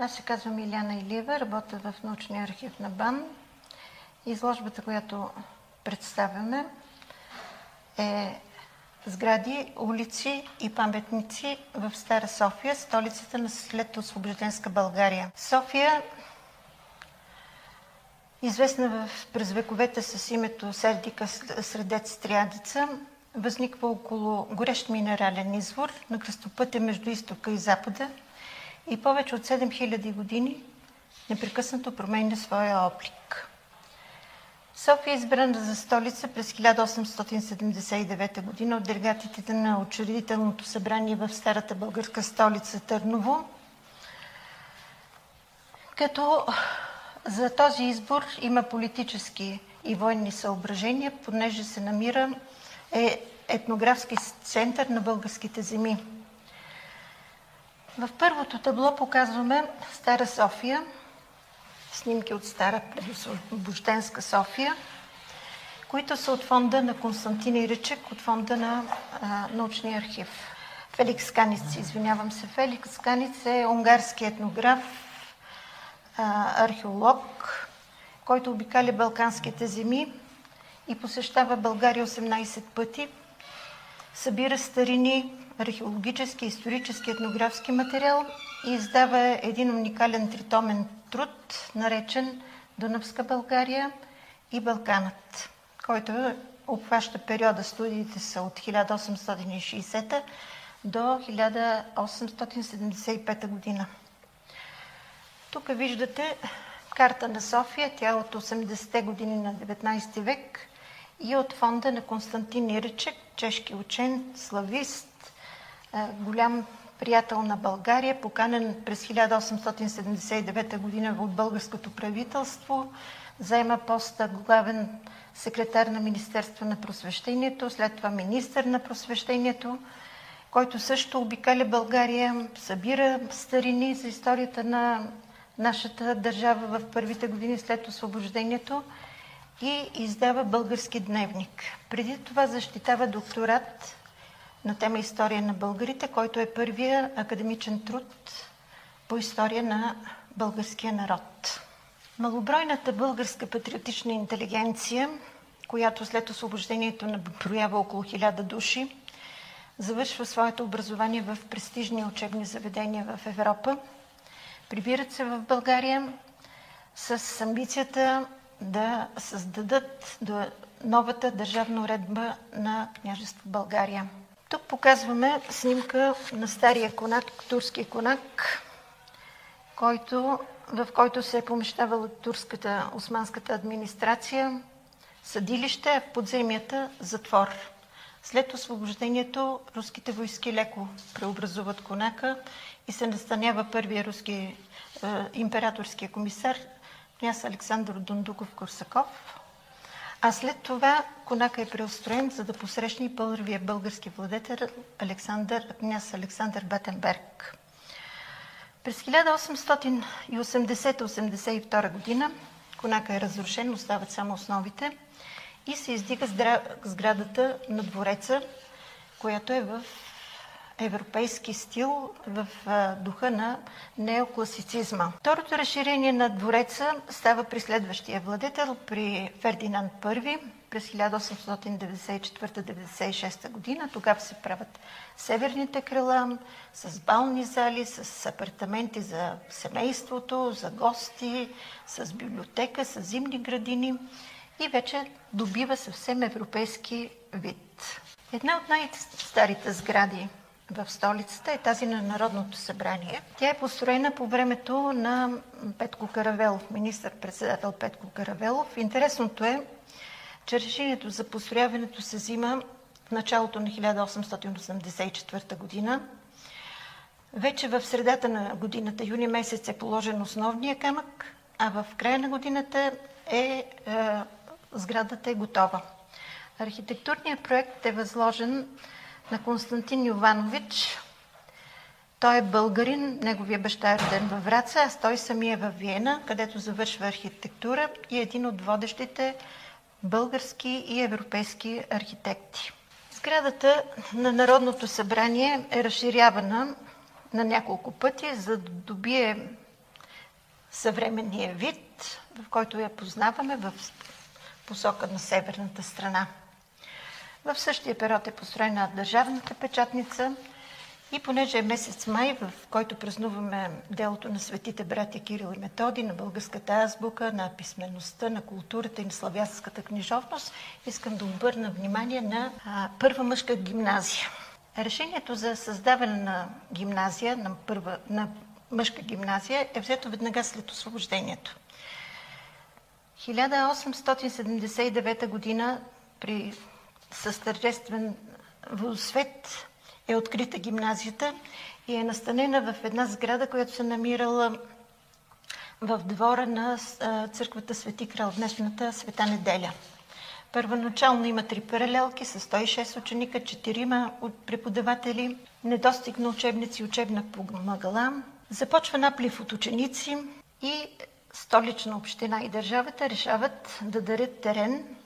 Аз се казвам Иляна Илиева, работя в научния архив на БАН. Изложбата, която представяме е сгради, улици и паметници в Стара София, столицата на след освобожденска България. София, известна в, през вековете с името Сердика Средец Триадица, възниква около горещ минерален извор на кръстопътя между изтока и запада и повече от 7000 години непрекъснато променя своя облик. София е избрана за столица през 1879 г. от делегатите на учредителното събрание в старата българска столица Търново, като за този избор има политически и военни съображения, понеже се намира е етнографски център на българските земи. В първото табло показваме Стара София, снимки от Стара предосвобожденска София, които са от фонда на Константин Иричек, от фонда на а, научния архив. Феликс Каниц, извинявам се. Феликс Каниц е унгарски етнограф, а, археолог, който обикаля Балканските земи и посещава България 18 пъти. Събира старини, археологически, исторически, етнографски материал и издава един уникален тритомен труд, наречен Дунавска България и Балканът, който обхваща периода. Студиите са от 1860 до 1875 година. Тук виждате карта на София, тя е от 80-те години на 19 век и от фонда на Константин Иричек, чешки учен, славист, голям приятел на България, поканен през 1879 година от българското правителство, заема поста главен секретар на Министерство на просвещението, след това министър на просвещението, който също обикаля България, събира старини за историята на нашата държава в първите години след освобождението и издава български дневник. Преди това защитава докторат на тема История на българите, който е първия академичен труд по история на българския народ. Малобройната българска патриотична интелигенция, която след освобождението наброява около хиляда души, завършва своето образование в престижни учебни заведения в Европа. Прибират се в България с амбицията да създадат новата държавна уредба на княжество България. Тук показваме снимка на стария конак, турски конак, който, в който се е помещавала турската османската администрация, съдилище, в подземията затвор. След освобождението руските войски леко преобразуват конака и се настанява първия руски е, императорския комисар княз Александър Дундуков-Корсаков, а след това конака е преустроен, за да посрещне първия български владетел Александър, княз Александър Батенберг. През 1880-82 година конака е разрушен, остават само основите и се издига сградата на двореца, която е в европейски стил в духа на неокласицизма. Второто разширение на двореца става при следващия владетел, при Фердинанд I през 1894-96 година. Тогава се правят северните крила с бални зали, с апартаменти за семейството, за гости, с библиотека, с зимни градини и вече добива съвсем европейски вид. Една от най-старите сгради в столицата е тази на Народното събрание. Тя е построена по времето на Петко Каравелов, министър-председател Петко Каравелов. Интересното е, че решението за построяването се взима в началото на 1884 година. Вече в средата на годината, юни месец, е положен основния камък, а в края на годината е, е сградата е готова. Архитектурният проект е възложен на Константин Йованович. Той е българин, неговия баща е роден във Враца, а той самия е в Виена, където завършва архитектура и е един от водещите български и европейски архитекти. Сградата на Народното събрание е разширявана на няколко пъти, за да добие съвременния вид, в който я познаваме в посока на северната страна. В същия период е построена държавната печатница и понеже е месец май, в който празнуваме делото на светите братя Кирил и Методи, на българската азбука, на писмеността, на културата и на славянската книжовност, искам да обърна внимание на първа мъжка гимназия. Решението за създаване на гимназия, на, първа, на мъжка гимназия е взето веднага след освобождението. 1879 година при с тържествен водосвет е открита гимназията и е настанена в една сграда, която се намирала в двора на църквата Свети Крал, днешната Света неделя. Първоначално има три паралелки с 106 ученика, 4 преподаватели, недостиг на учебници учебна помагала. Започва наплив от ученици и столична община и държавата решават да дарят терен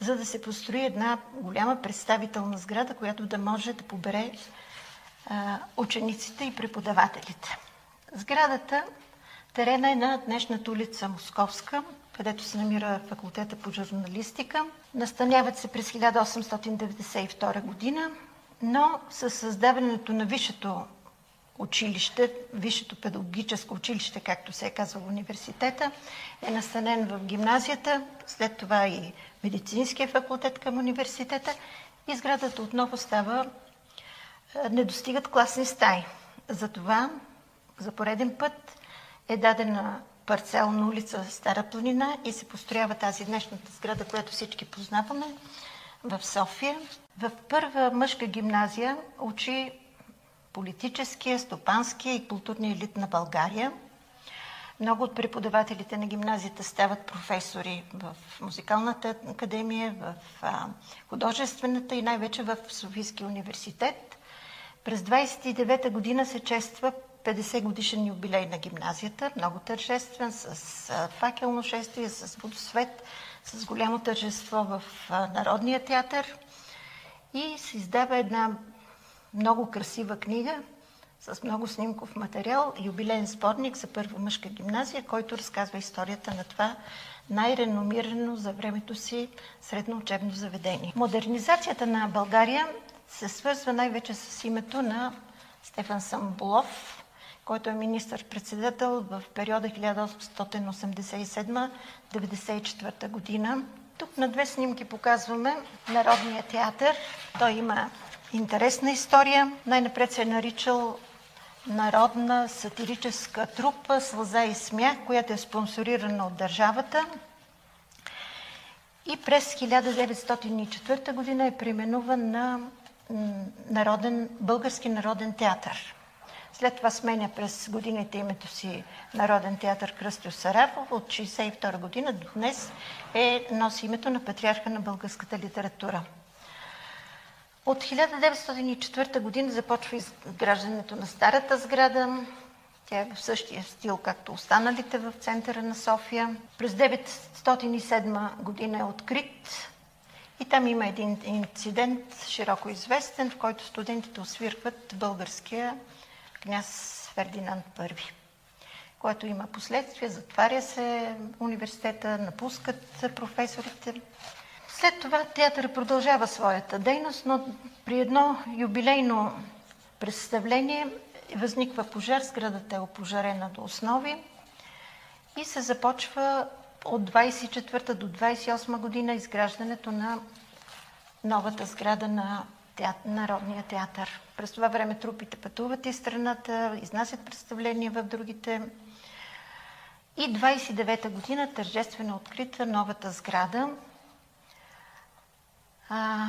за да се построи една голяма представителна сграда, която да може да побере а, учениците и преподавателите. Сградата, терена е на днешната улица Московска, където се намира факултета по журналистика. Настаняват се през 1892 година, но със създаването на висшето училище, Висшето педагогическо училище, както се е казва университета, е настанен в гимназията, след това и медицинския факултет към университета и сградата отново става, е, не достигат класни стаи. Затова за пореден път е дадена парцелна улица Стара планина и се построява тази днешната сграда, която всички познаваме в София. В първа мъжка гимназия учи политическия, стопанския и културния елит на България. Много от преподавателите на гимназията стават професори в музикалната академия, в художествената и най-вече в Софийския университет. През 29-та година се чества 50 годишен юбилей на гимназията, много тържествен, с факелно шествие, с водосвет, с голямо тържество в Народния театър и се издава една много красива книга с много снимков материал, юбилейен спорник за първа мъжка гимназия, който разказва историята на това най-реномирано за времето си средно учебно заведение. Модернизацията на България се свързва най-вече с името на Стефан Самболов, който е министър-председател в периода 1887-94 година. Тук на две снимки показваме Народния театър. Той има интересна история. Най-напред се е наричал народна сатирическа трупа Слъза и смях, която е спонсорирана от държавата. И през 1904 година е преименуван на народен, Български народен театър. След това сменя през годините името си Народен театър Кръстю Сарафов. От 1962 година до днес е, носи името на патриарха на българската литература. От 1904 година започва изграждането на старата сграда. Тя е в същия стил, както останалите в центъра на София. През 1907 година е открит и там има един инцидент, широко известен, в който студентите освиркват българския княз Фердинанд I, което има последствия. Затваря се университета, напускат професорите. След това театър продължава своята дейност, но при едно юбилейно представление възниква пожар, сградата е опожарена до основи и се започва от 24 до 28 година изграждането на новата сграда на театър, Народния театър. През това време трупите пътуват из страната, изнасят представления в другите. И 29-та година тържествено открита новата сграда, а,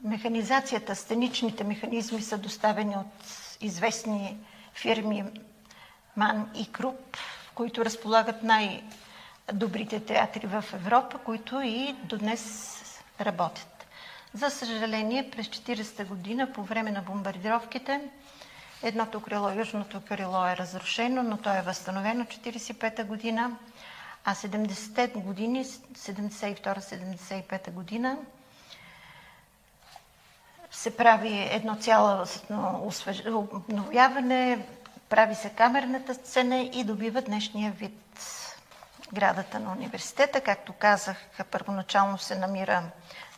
механизацията, сценичните механизми са доставени от известни фирми Ман и Круп, които разполагат най-добрите театри в Европа, които и до днес работят. За съжаление, през 40-та година, по време на бомбардировките, едното крило, южното крило е разрушено, но то е възстановено 45-та година, а 70-те години, 72-75 година, се прави едно цялостно обновяване, прави се камерната сцена и добива днешния вид. Градата на университета, както казах, първоначално се намира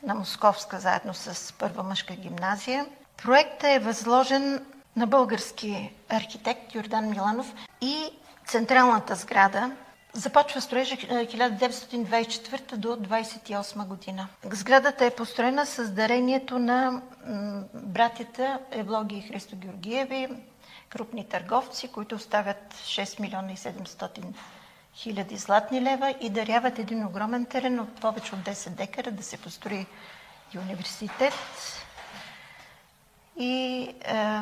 на Московска, заедно с Първа мъжка гимназия. Проектът е възложен на български архитект Йордан Миланов и централната сграда започва строежа 1924 до 1928 година. Сградата е построена с дарението на братята Евлоги и Христо Георгиеви, крупни търговци, които оставят 6 милиона и 700 хиляди златни лева и даряват един огромен терен от повече от 10 декара да се построи и университет и е,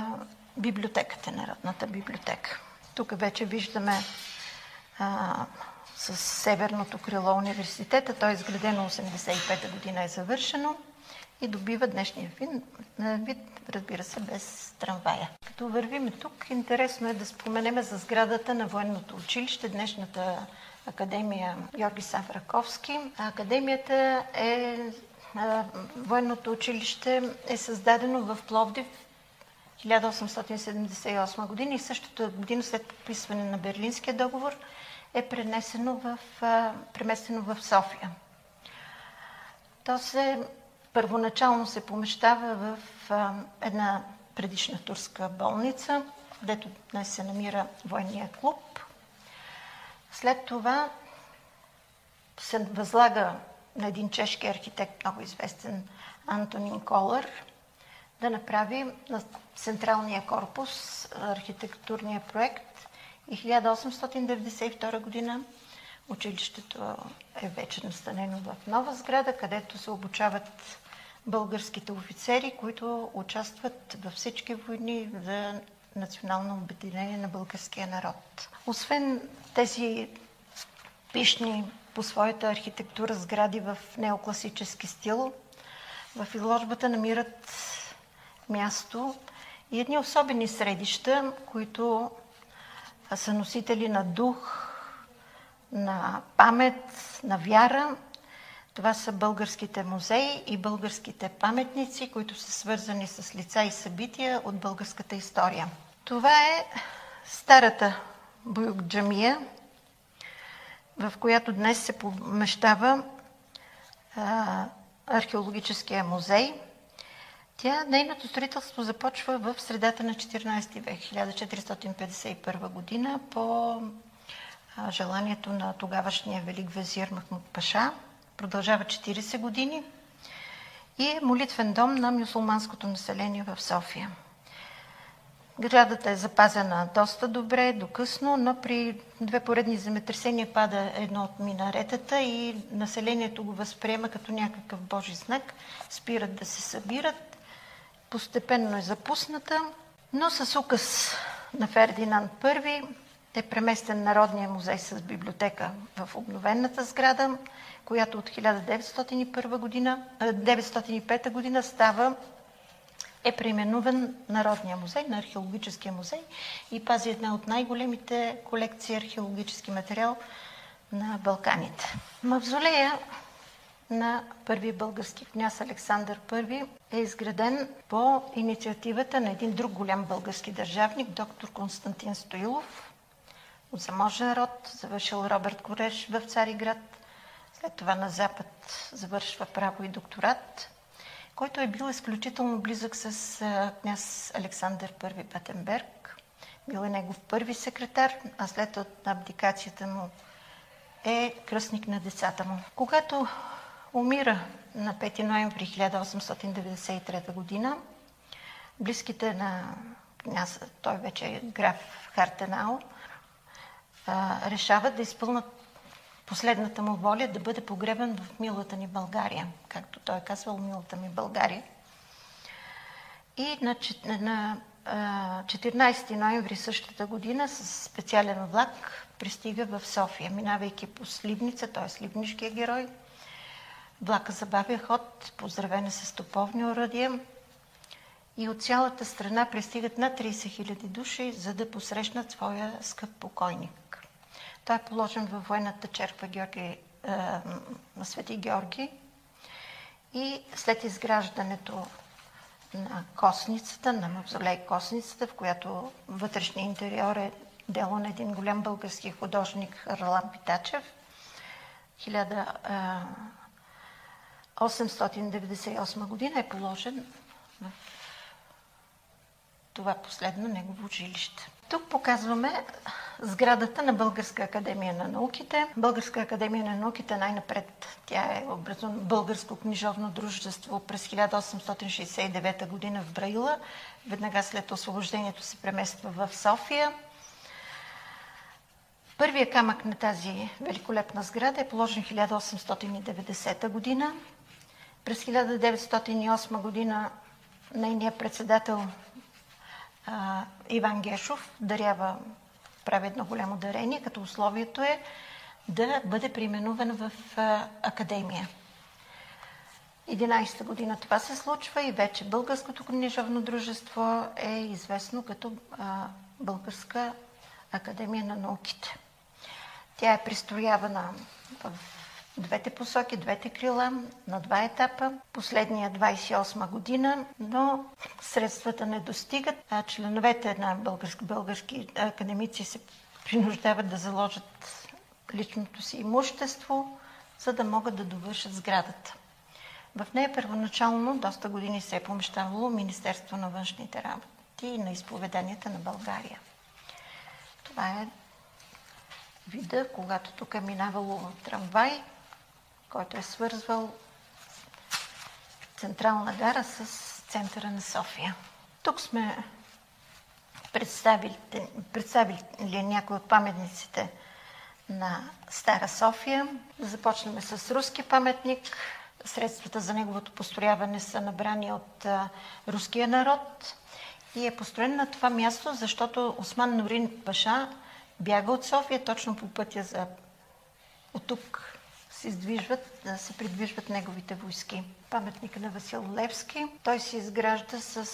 библиотеката, Народната библиотека. Тук вече виждаме а, с северното крило университета. Той е изградено 85-та година е завършено и добива днешния вид, разбира се, без трамвая. Като вървим тук, интересно е да споменеме за сградата на военното училище, днешната академия Георги Савраковски. Академията е Военното училище е създадено в Пловдив 1878 година и същата година след подписване на Берлинския договор е пренесено в, преместено в София. То се първоначално се помещава в една предишна турска болница, където днес се намира военния клуб. След това се възлага на един чешки архитект, много известен Антонин Колър, да направи на Централния корпус архитектурния проект и 1892 година училището е вече настанено в нова сграда, където се обучават българските офицери, които участват във всички войни за национално обединение на българския народ. Освен тези пишни по своята архитектура сгради в неокласически стил, в изложбата намират място и едни особени средища, които са носители на дух, на памет, на вяра. Това са българските музеи и българските паметници, които са свързани с лица и събития от българската история. Това е старата Буюк джамия, в която днес се помещава а, археологическия музей – тя, нейното строителство започва в средата на 14 век, 1451 година, по желанието на тогавашния велик везир Махмуд Паша. Продължава 40 години и е молитвен дом на мюсулманското население в София. Градата е запазена доста добре, до късно, но при две поредни земетресения пада едно от минаретата и населението го възприема като някакъв божи знак. Спират да се събират постепенно е запусната, но с указ на Фердинанд I е преместен Народния музей с библиотека в обновената сграда, която от 1901 година, 1905 година става е преименуван Народния музей на Археологическия музей и пази една от най-големите колекции археологически материал на Балканите. Мавзолея на първи български княз Александър I е изграден по инициативата на един друг голям български държавник, доктор Константин Стоилов, от заможен род, завършил Роберт Кореш в Цариград, след това на Запад завършва право и докторат, който е бил изключително близък с княз Александър I Петенберг. Бил е негов първи секретар, а след абдикацията му е кръстник на децата му. Когато умира на 5 ноември 1893 година. Близките на княза, той вече е граф Хартенау, решават да изпълнат последната му воля да бъде погребен в милата ни България, както той е казвал милата ми България. И на, на 14 ноември същата година с специален влак пристига в София, минавайки по Сливница, т.е. Сливнишкия герой, Влака забавя ход, поздравена с топовни оръдия и от цялата страна пристигат над 30 000 души, за да посрещнат своя скъп покойник. Той е положен във военната черква Георги, на Свети Георги и след изграждането на Косницата, на мавзолей Косницата, в която вътрешния интериор е дело на един голям български художник Харлан Питачев. 1898 година е положен в това последно негово жилище. Тук показваме сградата на Българска академия на науките. Българска академия на науките най-напред тя е образувана Българско книжовно дружество през 1869 година в Браила. Веднага след освобождението се премества в София. Първият камък на тази великолепна сграда е положен 1890 година. През 1908 година нейният председател а, Иван Гешов дарява, прави едно голямо дарение, като условието е да бъде применуван в а, академия. 11-та година това се случва и вече Българското книжовно дружество е известно като а, Българска академия на науките. Тя е пристроявана в двете посоки, двете крила, на два етапа. Последния 28 година, но средствата не достигат. А членовете на български, български академици се принуждават да заложат личното си имущество, за да могат да довършат сградата. В нея първоначално доста години се е помещавало Министерство на външните работи и на изповеданията на България. Това е вида, когато тук е минавало трамвай, който е свързвал Централна гара с центъра на София. Тук сме представили, представили някои от паметниците на Стара София. Започнем с руски паметник. Средствата за неговото построяване са набрани от руския народ и е построен на това място, защото Осман Норин Паша бяга от София точно по пътя за от тук се издвижват, се придвижват неговите войски. Паметника на Васил Левски. Той се изгражда с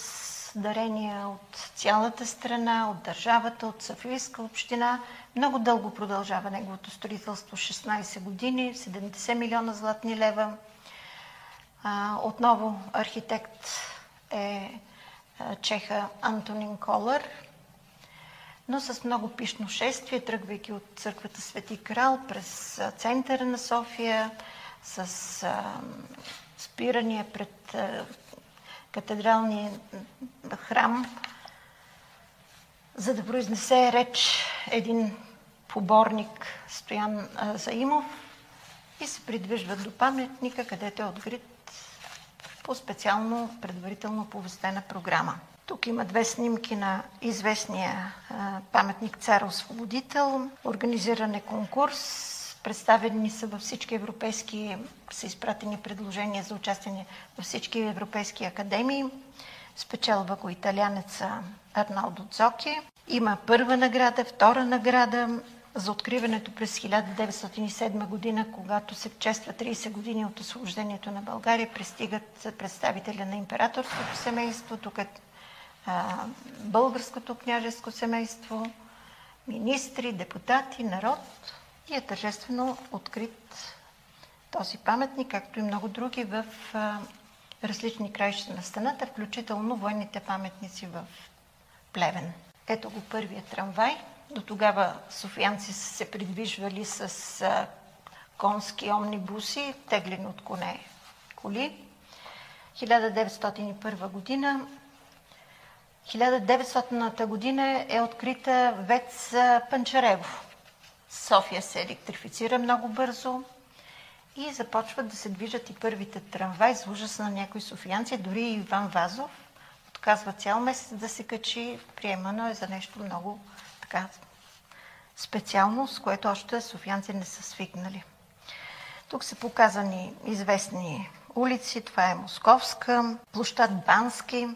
дарения от цялата страна, от държавата, от Софийска община. Много дълго продължава неговото строителство 16 години, 70 милиона златни лева. А, отново архитект е чеха Антонин Колър, но с много пишно шествие, тръгвайки от църквата Свети Крал през центъра на София, с а, спирания пред а, катедралния храм, за да произнесе реч един поборник Стоян а, Заимов и се придвижват до паметника, където е открит по специално предварително повестена програма. Тук има две снимки на известния паметник Цар Освободител. Организиран е конкурс. Представени са във всички европейски, са изпратени предложения за участие във всички европейски академии. Спечелва го италянеца Арналдо Цоки. Има първа награда, втора награда за откриването през 1907 година, когато се чества 30 години от освобождението на България, пристигат представители на императорското семейство. Тук е българското княжеско семейство, министри, депутати, народ и е тържествено открит този паметник, както и много други в различни краища на стената, включително военните паметници в Плевен. Ето го първият трамвай. До тогава софиянци са се придвижвали с конски омнибуси, теглени от коне коли. 1901 година 1900-та година е открита ВЕЦ Панчарево. София се електрифицира много бързо и започват да се движат и първите трамваи с ужаса на някои софиянци. Дори Иван Вазов отказва цял месец да се качи. Приемано е за нещо много така специално, с което още софиянци не са свикнали. Тук са показани известни улици. Това е Московска, площад Бански,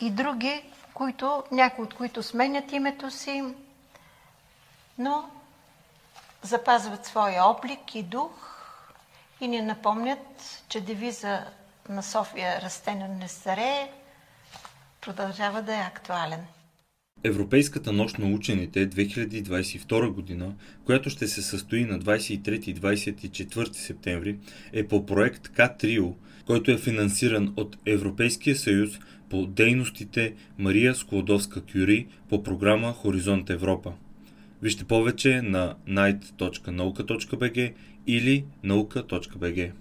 и други, които, някои от които сменят името си, но запазват своя облик и дух и ни напомнят, че девиза на София Растена не старее продължава да е актуален. Европейската нощ на учените 2022 година, която ще се състои на 23 и 24 септември, е по проект К-Трио, който е финансиран от Европейския съюз по дейностите Мария Склодовска-Кюри по програма Хоризонт Европа. Вижте повече на night.nauka.bg или nauka.bg.